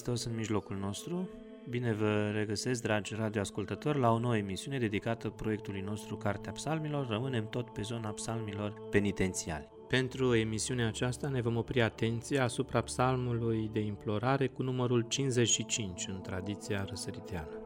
Hristos în mijlocul nostru. Bine vă regăsesc, dragi radioascultători, la o nouă emisiune dedicată proiectului nostru Cartea Psalmilor. Rămânem tot pe zona psalmilor penitențiali. Pentru emisiunea aceasta ne vom opri atenția asupra psalmului de implorare cu numărul 55 în tradiția răsăriteană.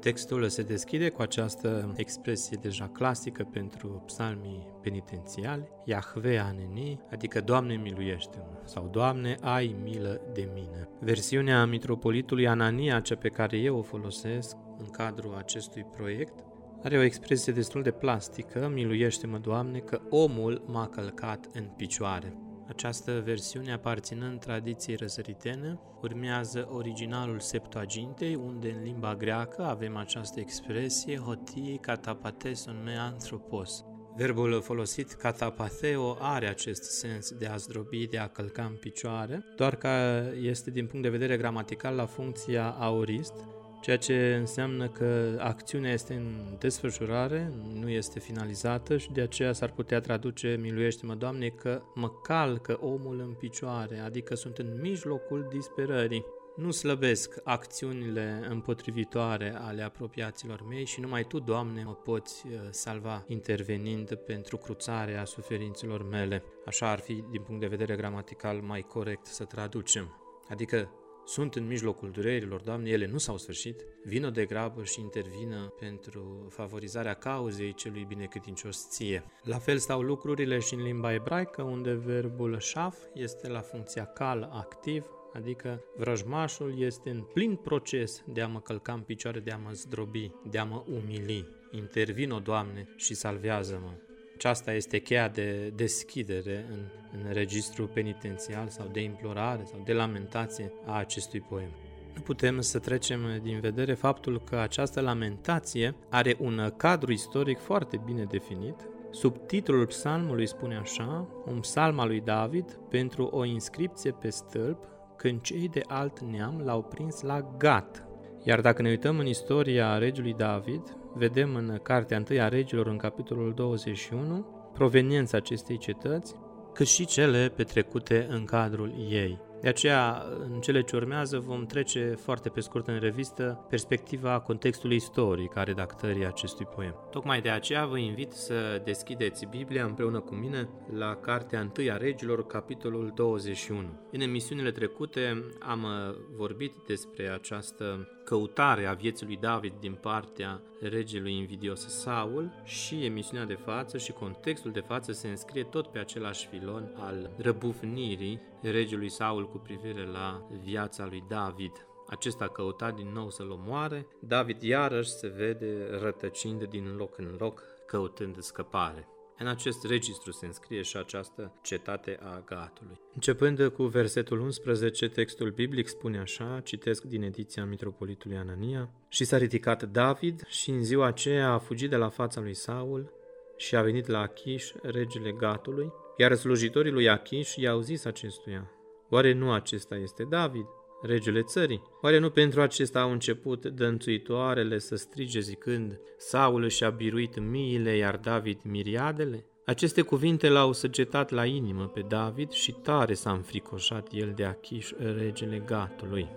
Textul se deschide cu această expresie deja clasică pentru psalmii penitențiali, Iahve aneni, adică Doamne miluiește-mă, sau Doamne ai milă de mine. Versiunea mitropolitului Anania, cea pe care eu o folosesc în cadrul acestui proiect, are o expresie destul de plastică, miluiește-mă, Doamne, că omul m-a călcat în picioare. Această versiune aparținând tradiției răsăritene, urmează originalul Septuagintei, unde în limba greacă avem această expresie hotii katapateson me anthropos. Verbul folosit katapatheo are acest sens de a zdrobi, de a călca în picioare, doar că este din punct de vedere gramatical la funcția aurist, ceea ce înseamnă că acțiunea este în desfășurare, nu este finalizată și de aceea s-ar putea traduce miluiește-mă, Doamne, că mă calcă omul în picioare, adică sunt în mijlocul disperării. Nu slăbesc acțiunile împotrivitoare ale apropiaților mei și numai Tu, Doamne, mă poți uh, salva intervenind pentru cruțarea suferințelor mele. Așa ar fi, din punct de vedere gramatical, mai corect să traducem. Adică sunt în mijlocul durerilor, Doamne, ele nu s-au sfârșit, vină de grabă și intervină pentru favorizarea cauzei celui binecredincios ție. La fel stau lucrurile și în limba ebraică, unde verbul șaf este la funcția cal activ, adică vrăjmașul este în plin proces de a mă călca în picioare, de a mă zdrobi, de a mă umili. Intervino, Doamne, și salvează-mă. Aceasta este cheia de deschidere în, în registru penitențial sau de implorare sau de lamentație a acestui poem. Nu putem să trecem din vedere faptul că această lamentație are un cadru istoric foarte bine definit. Subtitlul psalmului spune așa, un psalm al lui David pentru o inscripție pe stâlp când cei de alt neam l-au prins la Gat. Iar dacă ne uităm în istoria regiului David, vedem în Cartea 1 a Regilor, în capitolul 21, proveniența acestei cetăți, cât și cele petrecute în cadrul ei. De aceea, în cele ce urmează, vom trece foarte pe scurt în revistă perspectiva contextului istoric a redactării acestui poem. Tocmai de aceea vă invit să deschideți Biblia împreună cu mine la Cartea 1 a Regilor, capitolul 21. În emisiunile trecute am vorbit despre această căutare a vieții lui David din partea regelui invidios Saul și emisiunea de față și contextul de față se înscrie tot pe același filon al răbufnirii regelui Saul cu privire la viața lui David. Acesta a căutat din nou să-l omoare, David iarăși se vede rătăcind din loc în loc, căutând scăpare. În acest registru se înscrie și această cetate a Gatului. Începând cu versetul 11, textul biblic spune așa, citesc din ediția Mitropolitului Anania, Și s-a ridicat David și în ziua aceea a fugit de la fața lui Saul și a venit la Achish, regele Gatului, iar slujitorii lui Achish i-au zis acestuia, Oare nu acesta este David? regele țării. Oare nu pentru acesta au început dănțuitoarele să strige zicând, Saul și-a biruit miile, iar David miriadele? Aceste cuvinte l-au săgetat la inimă pe David și tare s-a înfricoșat el de Achish, regele Gatului.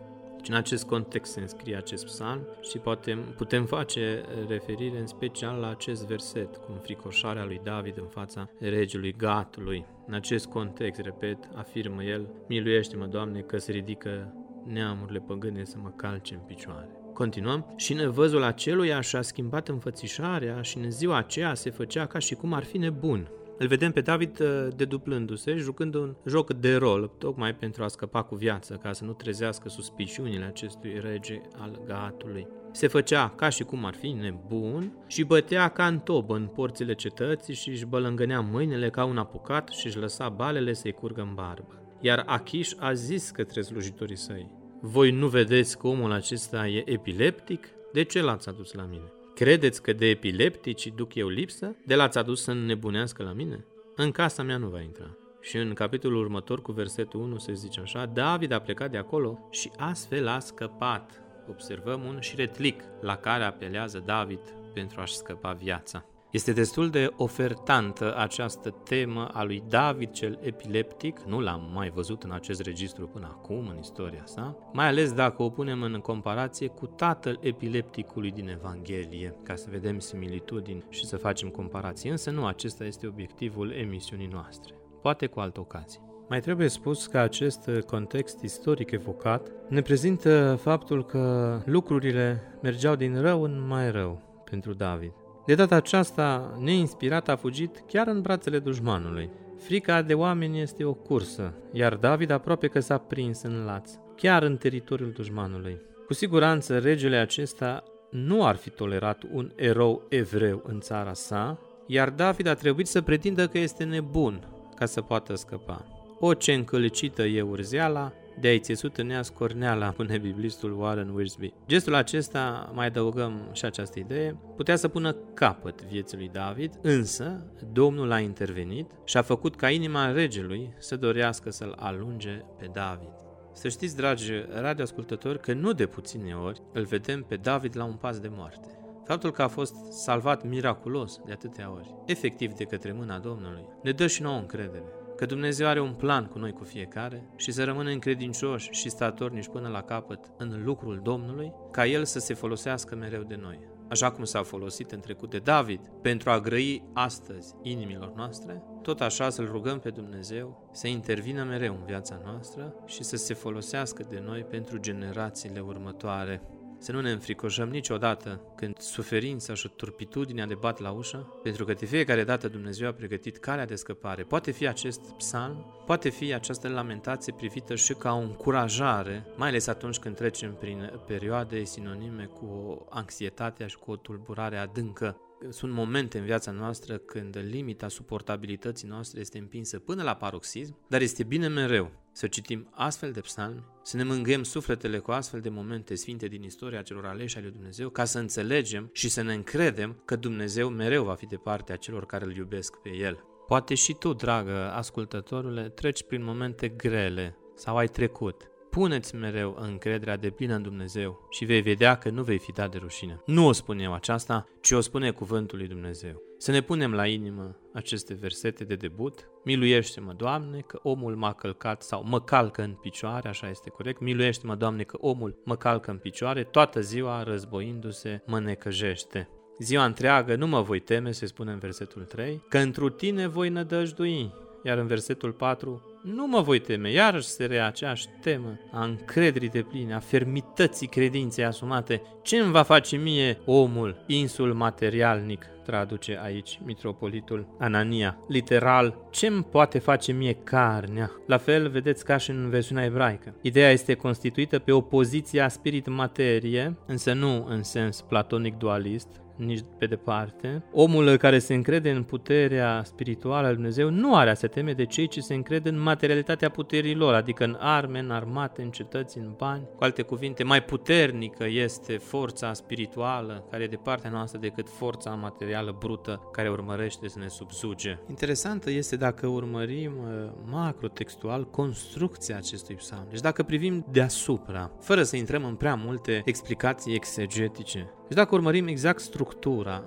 Deci în acest context se înscrie acest psalm și putem, putem face referire în special la acest verset cu înfricoșarea lui David în fața regelui Gatului. În acest context, repet, afirmă el, miluiește-mă, Doamne, că se ridică neamurile păgâne să mă calce în picioare. Continuăm. Și nevăzul aceluia și-a schimbat înfățișarea și în ziua aceea se făcea ca și cum ar fi nebun. Îl vedem pe David uh, deduplându-se, jucând un joc de rol, tocmai pentru a scăpa cu viață, ca să nu trezească suspiciunile acestui rege al Gatului. Se făcea ca și cum ar fi nebun și bătea ca în tobă în porțile cetății și își bălângănea mâinile ca un apucat și își lăsa balele să-i curgă în barbă. Iar Achiș a zis către slujitorii săi, Voi nu vedeți că omul acesta e epileptic? De ce l-ați adus la mine? Credeți că de epileptici duc eu lipsă? De l-ați adus să nebunească la mine? În casa mea nu va intra. Și în capitolul următor, cu versetul 1, se zice așa, David a plecat de acolo și astfel a scăpat. Observăm un șiretlic la care apelează David pentru a-și scăpa viața. Este destul de ofertantă această temă a lui David cel epileptic, nu l-am mai văzut în acest registru până acum în istoria sa, mai ales dacă o punem în comparație cu tatăl epilepticului din Evanghelie, ca să vedem similitudini și să facem comparații, însă nu acesta este obiectivul emisiunii noastre, poate cu altă ocazie. Mai trebuie spus că acest context istoric evocat ne prezintă faptul că lucrurile mergeau din rău în mai rău pentru David. De data aceasta, neinspirat a fugit chiar în brațele dușmanului. Frica de oameni este o cursă, iar David aproape că s-a prins în laț, chiar în teritoriul dușmanului. Cu siguranță, regele acesta nu ar fi tolerat un erou evreu în țara sa, iar David a trebuit să pretindă că este nebun ca să poată scăpa. O ce încălcită e urzeala, de a-i țesut în ea scorneala, pune biblistul Warren Wiersbe. Gestul acesta, mai adăugăm și această idee, putea să pună capăt vieții lui David, însă Domnul a intervenit și a făcut ca inima regelui să dorească să-l alunge pe David. Să știți, dragi radioascultători, că nu de puține ori îl vedem pe David la un pas de moarte. Faptul că a fost salvat miraculos de atâtea ori, efectiv de către mâna Domnului, ne dă și nouă încredere că Dumnezeu are un plan cu noi cu fiecare și să rămânem credincioși și statornici până la capăt în lucrul Domnului, ca El să se folosească mereu de noi. Așa cum s-a folosit în trecut de David pentru a grăi astăzi inimilor noastre, tot așa să-L rugăm pe Dumnezeu să intervină mereu în viața noastră și să se folosească de noi pentru generațiile următoare. Să nu ne înfricoșăm niciodată când suferința și turpitudinea de bat la ușă, pentru că de fiecare dată Dumnezeu a pregătit calea de scăpare. Poate fi acest psalm, poate fi această lamentație privită și ca o încurajare, mai ales atunci când trecem prin perioade sinonime cu anxietatea și cu o tulburare adâncă sunt momente în viața noastră când limita suportabilității noastre este împinsă până la paroxism, dar este bine mereu să citim astfel de psalmi, să ne mângâiem sufletele cu astfel de momente sfinte din istoria celor aleși ale Dumnezeu, ca să înțelegem și să ne încredem că Dumnezeu mereu va fi de partea celor care îl iubesc pe El. Poate și tu, dragă ascultătorule, treci prin momente grele sau ai trecut puneți mereu încrederea de plină în Dumnezeu și vei vedea că nu vei fi dat de rușine. Nu o spun eu aceasta, ci o spune cuvântul lui Dumnezeu. Să ne punem la inimă aceste versete de debut. Miluiește-mă, Doamne, că omul m-a călcat sau mă calcă în picioare, așa este corect. Miluiește-mă, Doamne, că omul mă calcă în picioare, toată ziua războindu-se mă necăjește. Ziua întreagă nu mă voi teme, se spune în versetul 3, că întru tine voi nădăjdui. Iar în versetul 4, nu mă voi teme, iarăși se rea aceeași temă a încrederii de pline, a fermității credinței asumate. Ce îmi va face mie omul, insul materialnic, traduce aici mitropolitul Anania. Literal, ce îmi poate face mie carnea? La fel, vedeți ca și în versiunea ebraică. Ideea este constituită pe opoziția spirit-materie, însă nu în sens platonic dualist, nici pe departe. Omul care se încrede în puterea spirituală a lui Dumnezeu nu are a se teme de cei ce se încred în materialitatea puterilor, adică în arme, în armate, în cetăți, în bani. Cu alte cuvinte, mai puternică este forța spirituală care e de partea noastră decât forța materială brută care urmărește să ne subzuge. Interesantă este dacă urmărim uh, macrotextual construcția acestui psalm. Deci dacă privim deasupra, fără să intrăm în prea multe explicații exegetice, deci dacă urmărim exact structura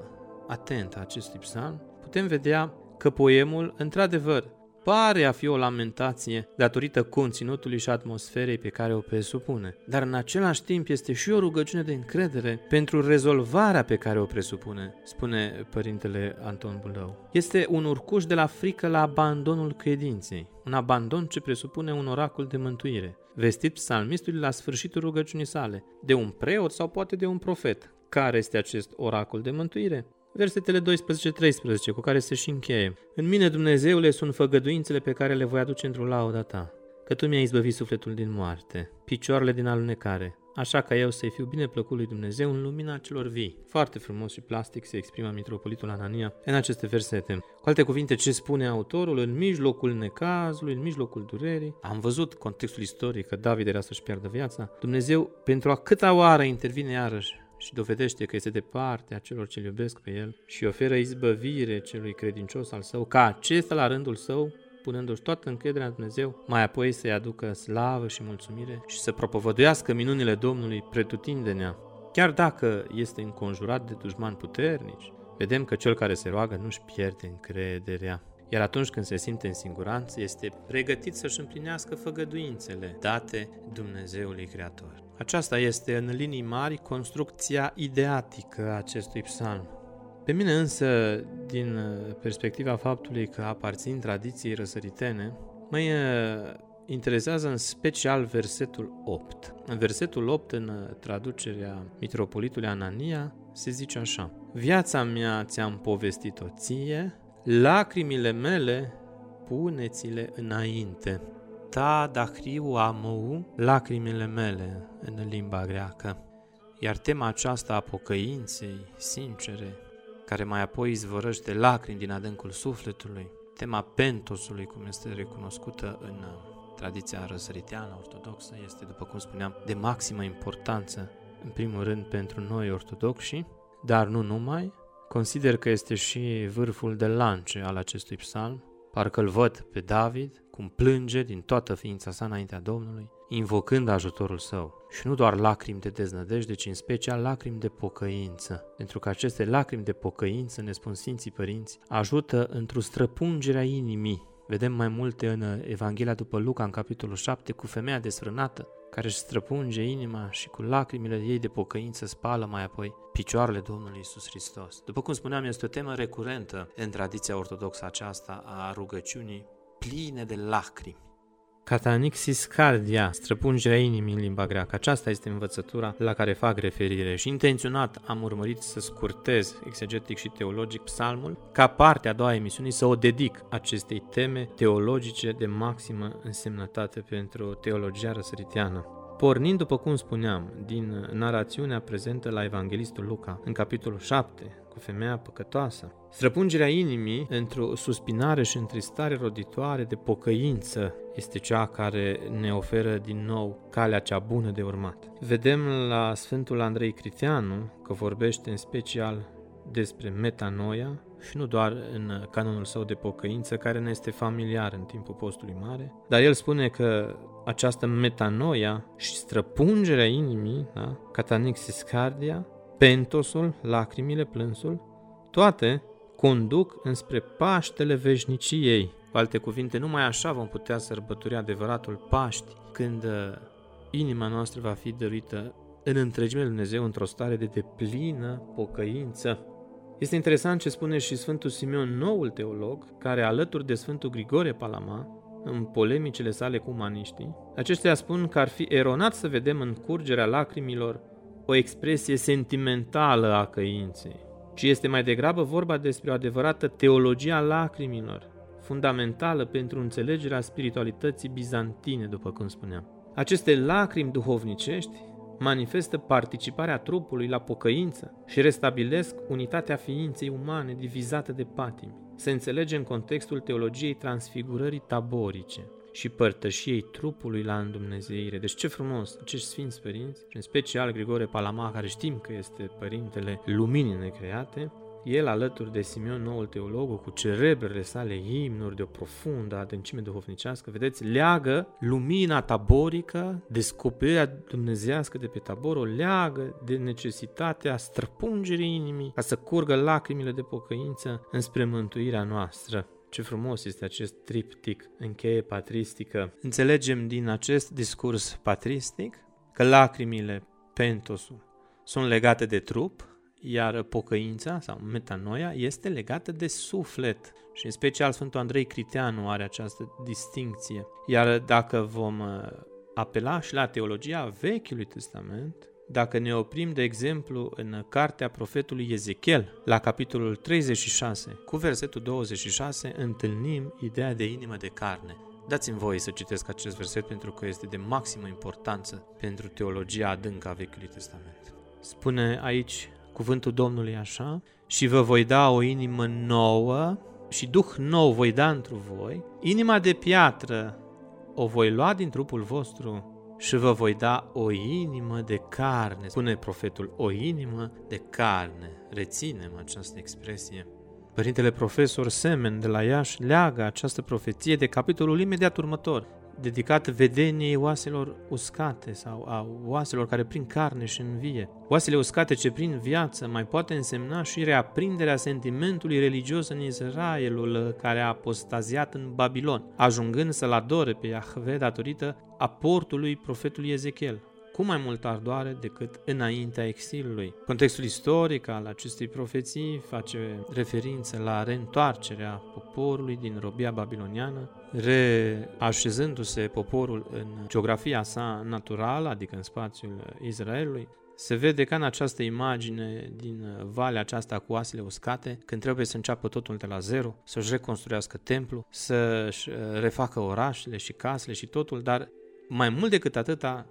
atentă a acestui psalm, putem vedea că poemul, într-adevăr, pare a fi o lamentație datorită conținutului și atmosferei pe care o presupune, dar în același timp este și o rugăciune de încredere pentru rezolvarea pe care o presupune, spune părintele Anton Bulău. Este un urcuș de la frică la abandonul credinței, un abandon ce presupune un oracol de mântuire, vestit psalmistului la sfârșitul rugăciunii sale, de un preot sau poate de un profet, care este acest oracol de mântuire? versetele 12-13, cu care se și încheie. În mine, Dumnezeule, sunt făgăduințele pe care le voi aduce într-o lauda ta, că tu mi-ai izbăvit sufletul din moarte, picioarele din alunecare, așa ca eu să-i fiu bine plăcut lui Dumnezeu în lumina celor vii. Foarte frumos și plastic se exprimă mitropolitul Anania în aceste versete. Cu alte cuvinte, ce spune autorul în mijlocul necazului, în mijlocul durerii? Am văzut contextul istoric că David era să-și piardă viața. Dumnezeu, pentru a câta oară intervine iarăși și dovedește că este departe a celor ce iubesc pe el și oferă izbăvire celui credincios al său, ca acesta la rândul său punându-și toată încrederea în Dumnezeu, mai apoi să-i aducă slavă și mulțumire și să propovăduiască minunile Domnului pretutindenea. Chiar dacă este înconjurat de dușmani puternici, vedem că cel care se roagă nu-și pierde încrederea. Iar atunci când se simte în siguranță, este pregătit să-și împlinească făgăduințele date Dumnezeului Creator. Aceasta este, în linii mari, construcția ideatică a acestui psalm. Pe mine însă, din uh, perspectiva faptului că aparțin tradiției răsăritene, mă uh, interesează în special versetul 8. În versetul 8, în uh, traducerea mitropolitului Anania, se zice așa Viața mea ți-am povestit-o ție, lacrimile mele puneți-le înainte. Ta dacriu amou lacrimile mele în limba greacă. Iar tema aceasta a pocăinței sincere, care mai apoi izvorăște lacrimi din adâncul sufletului, tema pentosului, cum este recunoscută în uh, tradiția răsăriteană ortodoxă, este, după cum spuneam, de maximă importanță, în primul rând pentru noi ortodoxi, dar nu numai. Consider că este și vârful de lance al acestui psalm, parcă îl văd pe David, cum plânge din toată ființa sa înaintea Domnului, invocând ajutorul său. Și nu doar lacrimi de deznădejde, ci în special lacrimi de pocăință. Pentru că aceste lacrimi de pocăință, ne spun Sfinții Părinți, ajută într-o străpungerea inimii. Vedem mai multe în Evanghelia după Luca, în capitolul 7, cu femeia desfrânată, care își străpunge inima și cu lacrimile ei de pocăință spală mai apoi picioarele Domnului Isus Hristos. După cum spuneam, este o temă recurentă în tradiția ortodoxă aceasta a rugăciunii pline de lacrimi. Catanixis cardia, străpungerea inimii în limba greacă. Aceasta este învățătura la care fac referire și intenționat am urmărit să scurtez exegetic și teologic psalmul ca parte a doua emisiunii să o dedic acestei teme teologice de maximă însemnătate pentru teologia răsăritiană. Pornind, după cum spuneam, din narațiunea prezentă la Evanghelistul Luca, în capitolul 7, cu femeia păcătoasă. Străpungerea inimii într-o suspinare și întristare roditoare de pocăință este cea care ne oferă din nou calea cea bună de urmat. Vedem la Sfântul Andrei Criteanu că vorbește în special despre metanoia și nu doar în canonul său de pocăință, care ne este familiar în timpul postului mare, dar el spune că această metanoia și străpungerea inimii, da, catanixis cardia, pentosul, lacrimile, plânsul, toate conduc înspre Paștele veșniciei. Cu alte cuvinte, numai așa vom putea sărbători adevăratul Paști, când uh, inima noastră va fi dăruită în întregime lui Dumnezeu într-o stare de deplină pocăință. Este interesant ce spune și Sfântul Simeon, noul teolog, care alături de Sfântul Grigore Palama, în polemicile sale cu umaniștii, aceștia spun că ar fi eronat să vedem în curgerea lacrimilor o expresie sentimentală a căinței, ci este mai degrabă vorba despre o adevărată teologie a lacrimilor, fundamentală pentru înțelegerea spiritualității bizantine, după cum spuneam. Aceste lacrimi duhovnicești manifestă participarea trupului la pocăință și restabilesc unitatea ființei umane divizată de patimi. Se înțelege în contextul teologiei transfigurării taborice și părtășiei trupului la îndumnezeire. Deci ce frumos, acești sfinți părinți, în special Grigore Palama, care știm că este părintele luminii necreate, el, alături de Simeon, noul teolog, cu cerebrele sale imnuri de o profundă adâncime duhovnicească, vedeți, leagă lumina taborică, descoperirea dumnezească de pe tabor, o leagă de necesitatea străpungerii inimii ca să curgă lacrimile de pocăință înspre mântuirea noastră. Ce frumos este acest triptic încheie patristică. Înțelegem din acest discurs patristic că lacrimile, pentosul, sunt legate de trup, iar pocăința sau metanoia este legată de suflet. Și în special Sfântul Andrei Criteanu are această distinție. Iar dacă vom uh, apela și la teologia Vechiului Testament, Dacă ne oprim, de exemplu, în cartea profetului Ezechiel, la capitolul 36, cu versetul 26, întâlnim ideea de inimă de carne. Dați-mi voie să citesc acest verset pentru că este de maximă importanță pentru teologia adâncă a Vechiului Testament. Spune aici cuvântul Domnului așa, și vă voi da o inimă nouă și duh nou voi da întru voi, inima de piatră o voi lua din trupul vostru și vă voi da o inimă de carne. Spune profetul, o inimă de carne. Reținem această expresie. Părintele profesor Semen de la Iași leagă această profeție de capitolul imediat următor, dedicat vedeniei oaselor uscate sau a oaselor care prin carne și învie. Oasele uscate ce prin viață mai poate însemna și reaprinderea sentimentului religios în Israelul care a apostaziat în Babilon, ajungând să-l adore pe Iahve datorită aportului profetului Ezechiel cu mai multă ardoare decât înaintea exilului. Contextul istoric al acestei profeții face referință la reîntoarcerea poporului din robia babiloniană, reașezându-se poporul în geografia sa naturală, adică în spațiul Israelului, se vede ca în această imagine din valea aceasta cu oasele uscate, când trebuie să înceapă totul de la zero, să-și reconstruiască templu, să-și refacă orașele și casele și totul, dar mai mult decât atâta,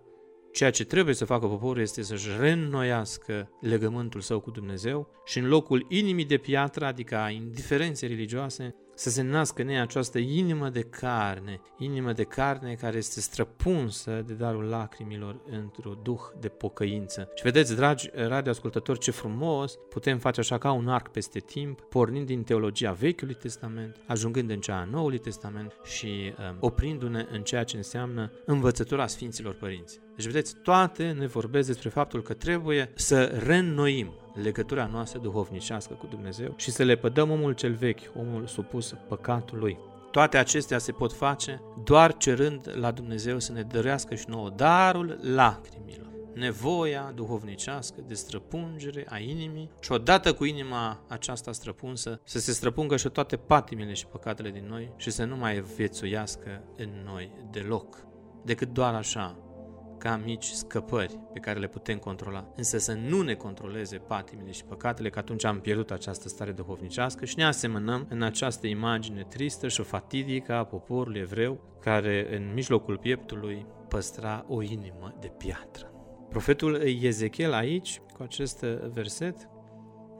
Ceea ce trebuie să facă poporul este să-și reînnoiască legământul său cu Dumnezeu și în locul inimii de piatră, adică a indiferenței religioase, să se nască în ea această inimă de carne, inimă de carne care este străpunsă de darul lacrimilor într-o duh de pocăință. Și vedeți, dragi radioascultători, ce frumos putem face așa ca un arc peste timp, pornind din teologia Vechiului Testament, ajungând în cea a Noului Testament și um, oprindu-ne în ceea ce înseamnă învățătura Sfinților Părinți. Deci, vedeți, toate ne vorbesc despre faptul că trebuie să reînnoim legătura noastră duhovnicească cu Dumnezeu și să le pădăm omul cel vechi, omul supus păcatului. Toate acestea se pot face doar cerând la Dumnezeu să ne dărească și nouă darul lacrimilor, nevoia duhovnicească de străpungere a inimii și odată cu inima aceasta străpunsă să se străpungă și toate patimile și păcatele din noi și să nu mai viețuiască în noi deloc. Decât doar așa ca mici scăpări pe care le putem controla, însă să nu ne controleze patimile și păcatele, că atunci am pierdut această stare duhovnicească și ne asemănăm în această imagine tristă și fatidică a poporului evreu, care în mijlocul pieptului păstra o inimă de piatră. Profetul Ezechiel aici, cu acest verset,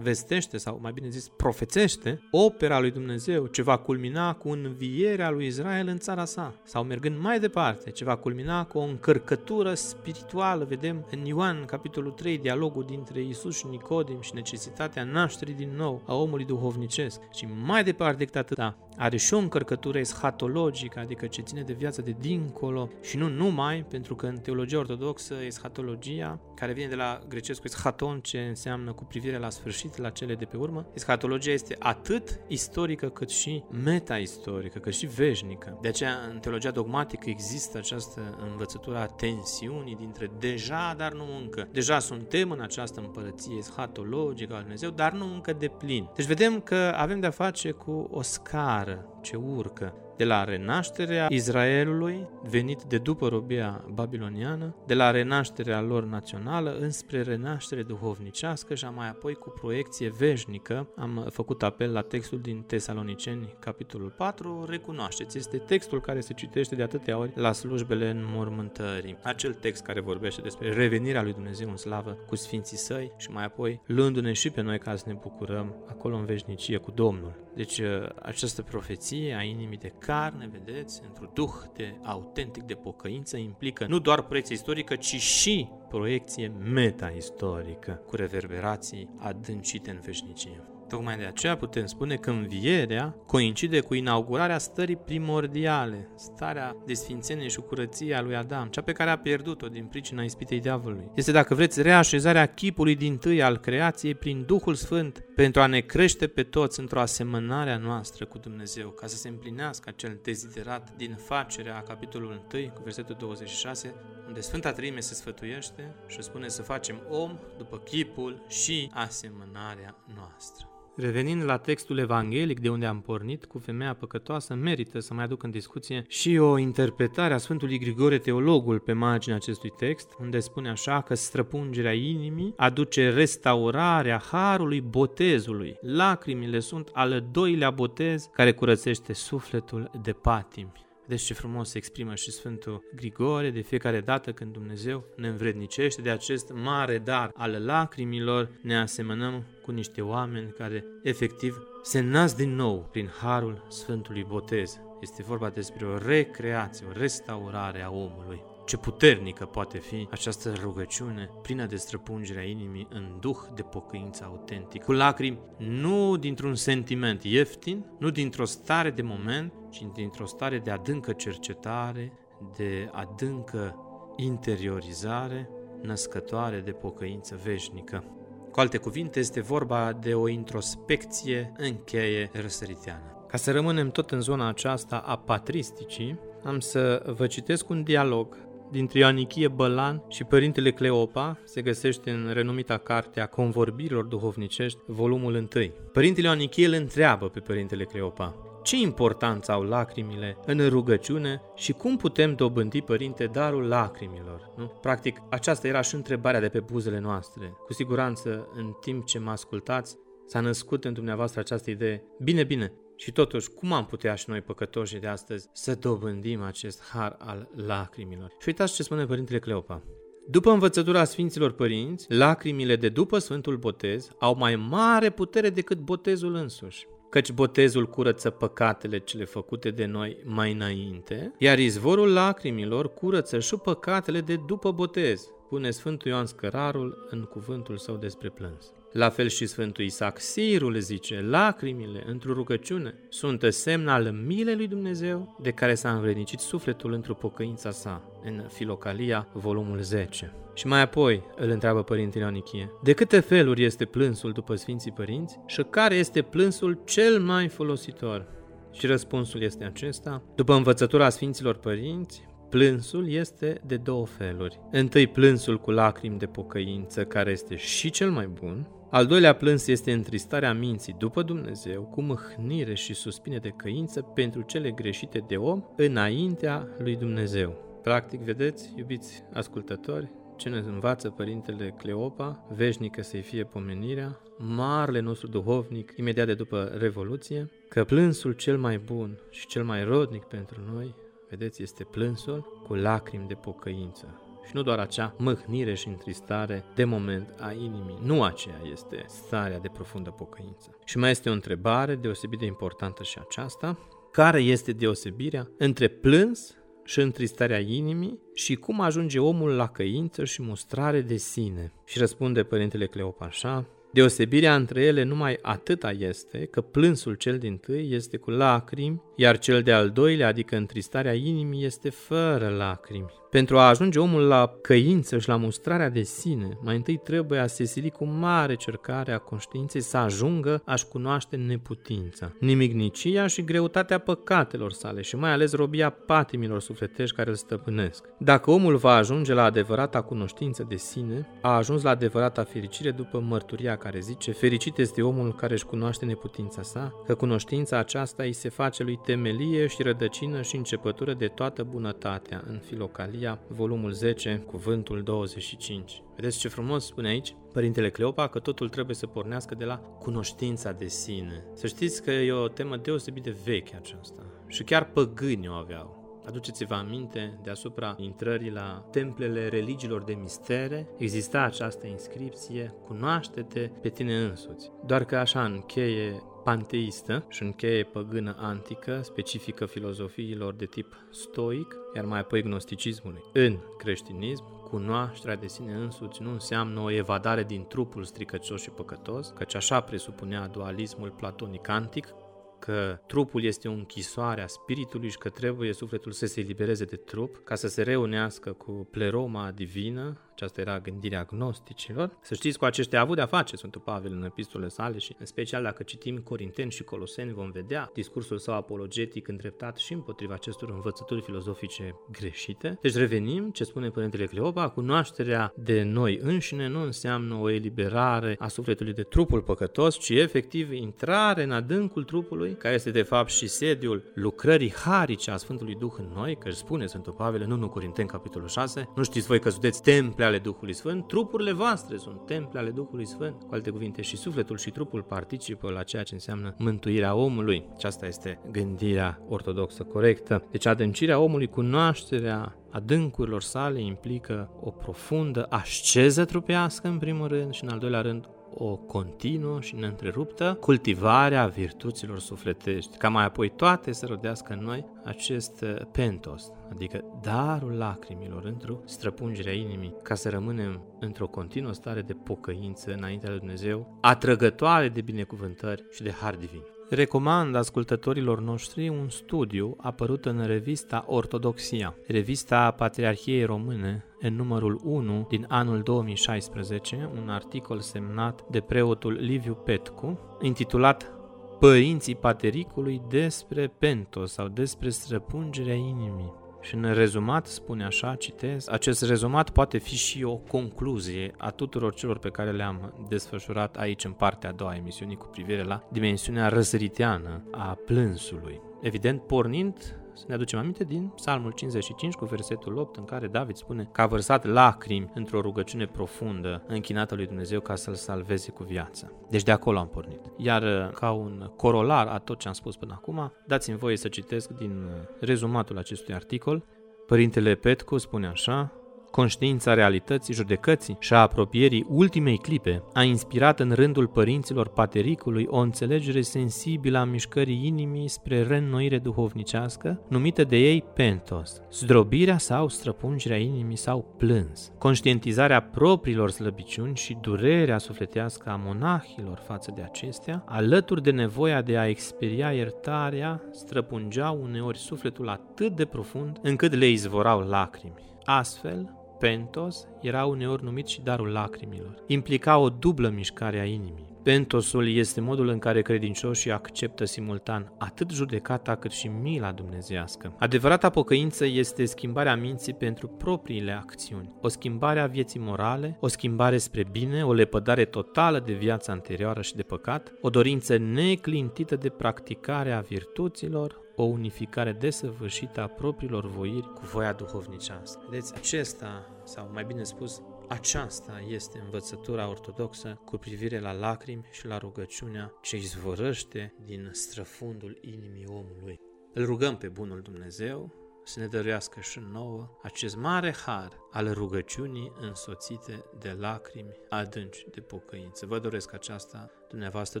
vestește, sau mai bine zis, profețește opera lui Dumnezeu, ce va culmina cu învierea lui Israel în țara sa. Sau mergând mai departe, ce va culmina cu o încărcătură spirituală, vedem în Ioan, capitolul 3, dialogul dintre Isus și Nicodim și necesitatea nașterii din nou a omului duhovnicesc. Și mai departe decât atâta, are și o încărcătură eschatologică, adică ce ține de viața de dincolo și nu numai, pentru că în teologia ortodoxă eschatologia, care vine de la grecescu eschaton, ce înseamnă cu privire la sfârșit, la cele de pe urmă, eschatologia este atât istorică cât și meta-istorică, cât și veșnică. De aceea, în teologia dogmatică există această învățătură a tensiunii dintre deja, dar nu încă. Deja suntem în această împărăție eschatologică al Dumnezeu, dar nu încă de plin. Deci vedem că avem de-a face cu o scară ce urcă de la renașterea Israelului, venit de după robia babiloniană, de la renașterea lor națională înspre renaștere duhovnicească și mai apoi cu proiecție veșnică. Am făcut apel la textul din Tesaloniceni, capitolul 4, recunoașteți, este textul care se citește de atâtea ori la slujbele în mormântării. Acel text care vorbește despre revenirea lui Dumnezeu în slavă cu sfinții săi și mai apoi luându-ne și pe noi ca să ne bucurăm acolo în veșnicie cu Domnul. Deci această profeție a inimii de carne, vedeți, într-un duh de autentic de pocăință, implică nu doar proiecție istorică, ci și proiecție meta-istorică, cu reverberații adâncite în veșnicie. Tocmai de aceea putem spune că învierea coincide cu inaugurarea stării primordiale, starea de sfințenie și curăție a lui Adam, cea pe care a pierdut-o din pricina ispitei diavolului. Este, dacă vreți, reașezarea chipului din tâi al creației prin Duhul Sfânt pentru a ne crește pe toți într-o asemănare a noastră cu Dumnezeu, ca să se împlinească acel deziderat din facerea a capitolul 1 cu versetul 26, unde Sfânta Treime se sfătuiește și spune să facem om după chipul și asemănarea noastră. Revenind la textul evanghelic de unde am pornit cu femeia păcătoasă, merită să mai aduc în discuție și o interpretare a Sfântului Grigore Teologul pe marginea acestui text, unde spune așa că străpungerea inimii aduce restaurarea harului botezului. Lacrimile sunt al doilea botez care curățește sufletul de patimi. Vedeți ce frumos se exprimă și Sfântul Grigore de fiecare dată când Dumnezeu ne învrednicește de acest mare dar al lacrimilor, ne asemănăm cu niște oameni care efectiv se nasc din nou prin harul Sfântului Botez. Este vorba despre o recreație, o restaurare a omului. Ce puternică poate fi această rugăciune plină de străpungerea inimii în duh de pocăință autentic, cu lacrimi nu dintr-un sentiment ieftin, nu dintr-o stare de moment, ci dintr-o stare de adâncă cercetare, de adâncă interiorizare, născătoare de pocăință veșnică. Cu alte cuvinte, este vorba de o introspecție în cheie răsăriteană. Ca să rămânem tot în zona aceasta a patristicii, am să vă citesc un dialog dintre Ioanichie Bălan și părintele Cleopa se găsește în renumita carte a convorbirilor duhovnicești, volumul 1. Părintele Ioanichie îl întreabă pe părintele Cleopa, ce importanță au lacrimile în rugăciune și cum putem dobândi, părinte, darul lacrimilor? Nu? Practic, aceasta era și întrebarea de pe buzele noastre. Cu siguranță, în timp ce mă ascultați, s-a născut în dumneavoastră această idee. Bine, bine, și totuși, cum am putea și noi păcătoși de astăzi să dobândim acest har al lacrimilor? Și uitați ce spune Părintele Cleopa. După învățătura Sfinților Părinți, lacrimile de după Sfântul Botez au mai mare putere decât botezul însuși căci botezul curăță păcatele cele făcute de noi mai înainte, iar izvorul lacrimilor curăță și păcatele de după botez, spune Sfântul Ioan Scărarul în cuvântul său despre plâns. La fel și Sfântul Isaac Sirul zice, lacrimile într-o rugăciune sunt semn al milei lui Dumnezeu de care s-a învrednicit sufletul într-o pocăința sa, în Filocalia, volumul 10. Și mai apoi îl întreabă Părintele Ionichie, de câte feluri este plânsul după Sfinții Părinți și care este plânsul cel mai folositor? Și răspunsul este acesta. După învățătura Sfinților Părinți, Plânsul este de două feluri. Întâi plânsul cu lacrimi de pocăință, care este și cel mai bun. Al doilea plâns este întristarea minții după Dumnezeu, cu mâhnire și suspine de căință pentru cele greșite de om înaintea lui Dumnezeu. Practic, vedeți, iubiți ascultători, ce ne învață Părintele Cleopa, veșnică să-i fie pomenirea, marele nostru duhovnic, imediat de după Revoluție, că plânsul cel mai bun și cel mai rodnic pentru noi vedeți, este plânsul cu lacrimi de pocăință. Și nu doar acea mâhnire și întristare de moment a inimii. Nu aceea este starea de profundă pocăință. Și mai este o întrebare deosebit de importantă și aceasta. Care este deosebirea între plâns și întristarea inimii și cum ajunge omul la căință și mustrare de sine? Și răspunde Părintele Cleopa așa, Deosebirea între ele numai atâta este că plânsul cel din tâi este cu lacrimi, iar cel de-al doilea, adică întristarea inimii, este fără lacrimi. Pentru a ajunge omul la căință și la mustrarea de sine, mai întâi trebuie a se sili cu mare cercare a conștiinței să ajungă a-și cunoaște neputința, nimicnicia și greutatea păcatelor sale și mai ales robia patimilor sufletești care îl stăpânesc. Dacă omul va ajunge la adevărata cunoștință de sine, a ajuns la adevărata fericire după mărturia care zice Fericit este omul care își cunoaște neputința sa, că cunoștința aceasta îi se face lui temelie și rădăcină și începătură de toată bunătatea în filocalie Evanghelia, volumul 10, cuvântul 25. Vedeți ce frumos spune aici Părintele Cleopa că totul trebuie să pornească de la cunoștința de sine. Să știți că e o temă deosebit de veche aceasta și chiar păgâni o aveau. Aduceți-vă aminte, deasupra intrării la templele religiilor de mistere, exista această inscripție, cunoaște-te pe tine însuți. Doar că așa încheie panteistă și încheie păgână antică, specifică filozofiilor de tip stoic, iar mai apoi gnosticismului. În creștinism, cunoașterea de sine însuți nu înseamnă o evadare din trupul stricăcios și păcătos, căci așa presupunea dualismul platonic antic, că trupul este o închisoare a spiritului și că trebuie sufletul să se elibereze de trup ca să se reunească cu pleroma divină, Aceasta era gândirea gnosticilor. Să știți, cu aceștia a avut de-a face Sfântul Pavel în epistole sale și în special dacă citim Corinteni și Coloseni vom vedea discursul său apologetic îndreptat și împotriva acestor învățături filozofice greșite. Deci revenim, ce spune Părintele Cleopa, cunoașterea de noi înșine nu înseamnă o eliberare a sufletului de trupul păcătos, ci efectiv intrare în adâncul trupului, care este de fapt și sediul lucrării harice a Sfântului Duh în noi, că își spune Sfântul Pavel în 1 Corinteni capitolul 6, nu știți voi că sunteți temple ale Duhului Sfânt, trupurile voastre sunt temple ale Duhului Sfânt. Cu alte cuvinte, și sufletul și trupul participă la ceea ce înseamnă mântuirea omului. Aceasta este gândirea ortodoxă corectă. Deci adâncirea omului, cunoașterea adâncurilor sale implică o profundă asceză trupească în primul rând și în al doilea rând o continuă și neîntreruptă cultivare a virtuților sufletești, ca mai apoi toate să rodească în noi acest uh, pentos, adică darul lacrimilor într-o străpungere a inimii, ca să rămânem într-o continuă stare de pocăință înaintea lui Dumnezeu, atrăgătoare de binecuvântări și de har divin. Recomand ascultătorilor noștri un studiu apărut în revista Ortodoxia, revista Patriarhiei Române, în numărul 1 din anul 2016, un articol semnat de preotul Liviu Petcu, intitulat Părinții Patericului despre Pentos sau despre străpungerea inimii. Și în rezumat spune așa, citez, acest rezumat poate fi și o concluzie a tuturor celor pe care le-am desfășurat aici în partea a doua a emisiunii cu privire la dimensiunea răsăriteană a plânsului. Evident, pornind să ne aducem aminte din Psalmul 55 cu versetul 8 în care David spune că a vărsat lacrimi într-o rugăciune profundă închinată lui Dumnezeu ca să-l salveze cu viață. Deci de acolo am pornit. Iar ca un corolar a tot ce am spus până acum, dați-mi voie să citesc din rezumatul acestui articol. Părintele Petcu spune așa, Conștiința realității, judecății și a apropierii ultimei clipe a inspirat în rândul părinților patericului o înțelegere sensibilă a mișcării inimii spre reînnoire duhovnicească, numită de ei pentos, zdrobirea sau străpungerea inimii sau plâns, conștientizarea propriilor slăbiciuni și durerea sufletească a monahilor față de acestea, alături de nevoia de a experia iertarea, străpungeau uneori sufletul atât de profund încât le izvorau lacrimi. Astfel, Pentos era uneori numit și darul lacrimilor. Implica o dublă mișcare a inimii. Pentosul este modul în care credincioșii acceptă simultan atât judecata cât și mila dumnezească. Adevărata pocăință este schimbarea minții pentru propriile acțiuni, o schimbare a vieții morale, o schimbare spre bine, o lepădare totală de viața anterioară și de păcat, o dorință neclintită de practicare a virtuților, o unificare desăvârșită a propriilor voiri cu voia duhovnicească. Vedeți, acesta, sau mai bine spus, aceasta este învățătura ortodoxă cu privire la lacrimi și la rugăciunea ce izvorăște din străfundul inimii omului. Îl rugăm pe Bunul Dumnezeu să ne dăruiască și nouă acest mare har al rugăciunii însoțite de lacrimi adânci de pocăință. Vă doresc aceasta dumneavoastră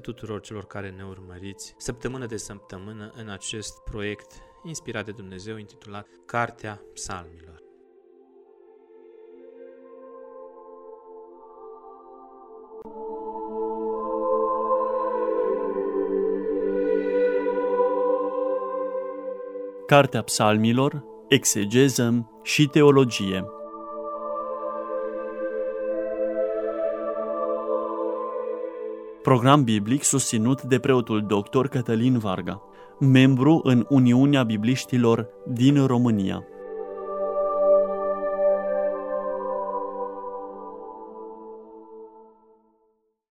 tuturor celor care ne urmăriți săptămână de săptămână în acest proiect inspirat de Dumnezeu intitulat Cartea Psalmilor. Cartea Psalmilor, Exegeză și Teologie. Program biblic susținut de preotul dr. Cătălin Varga, membru în Uniunea Bibliștilor din România.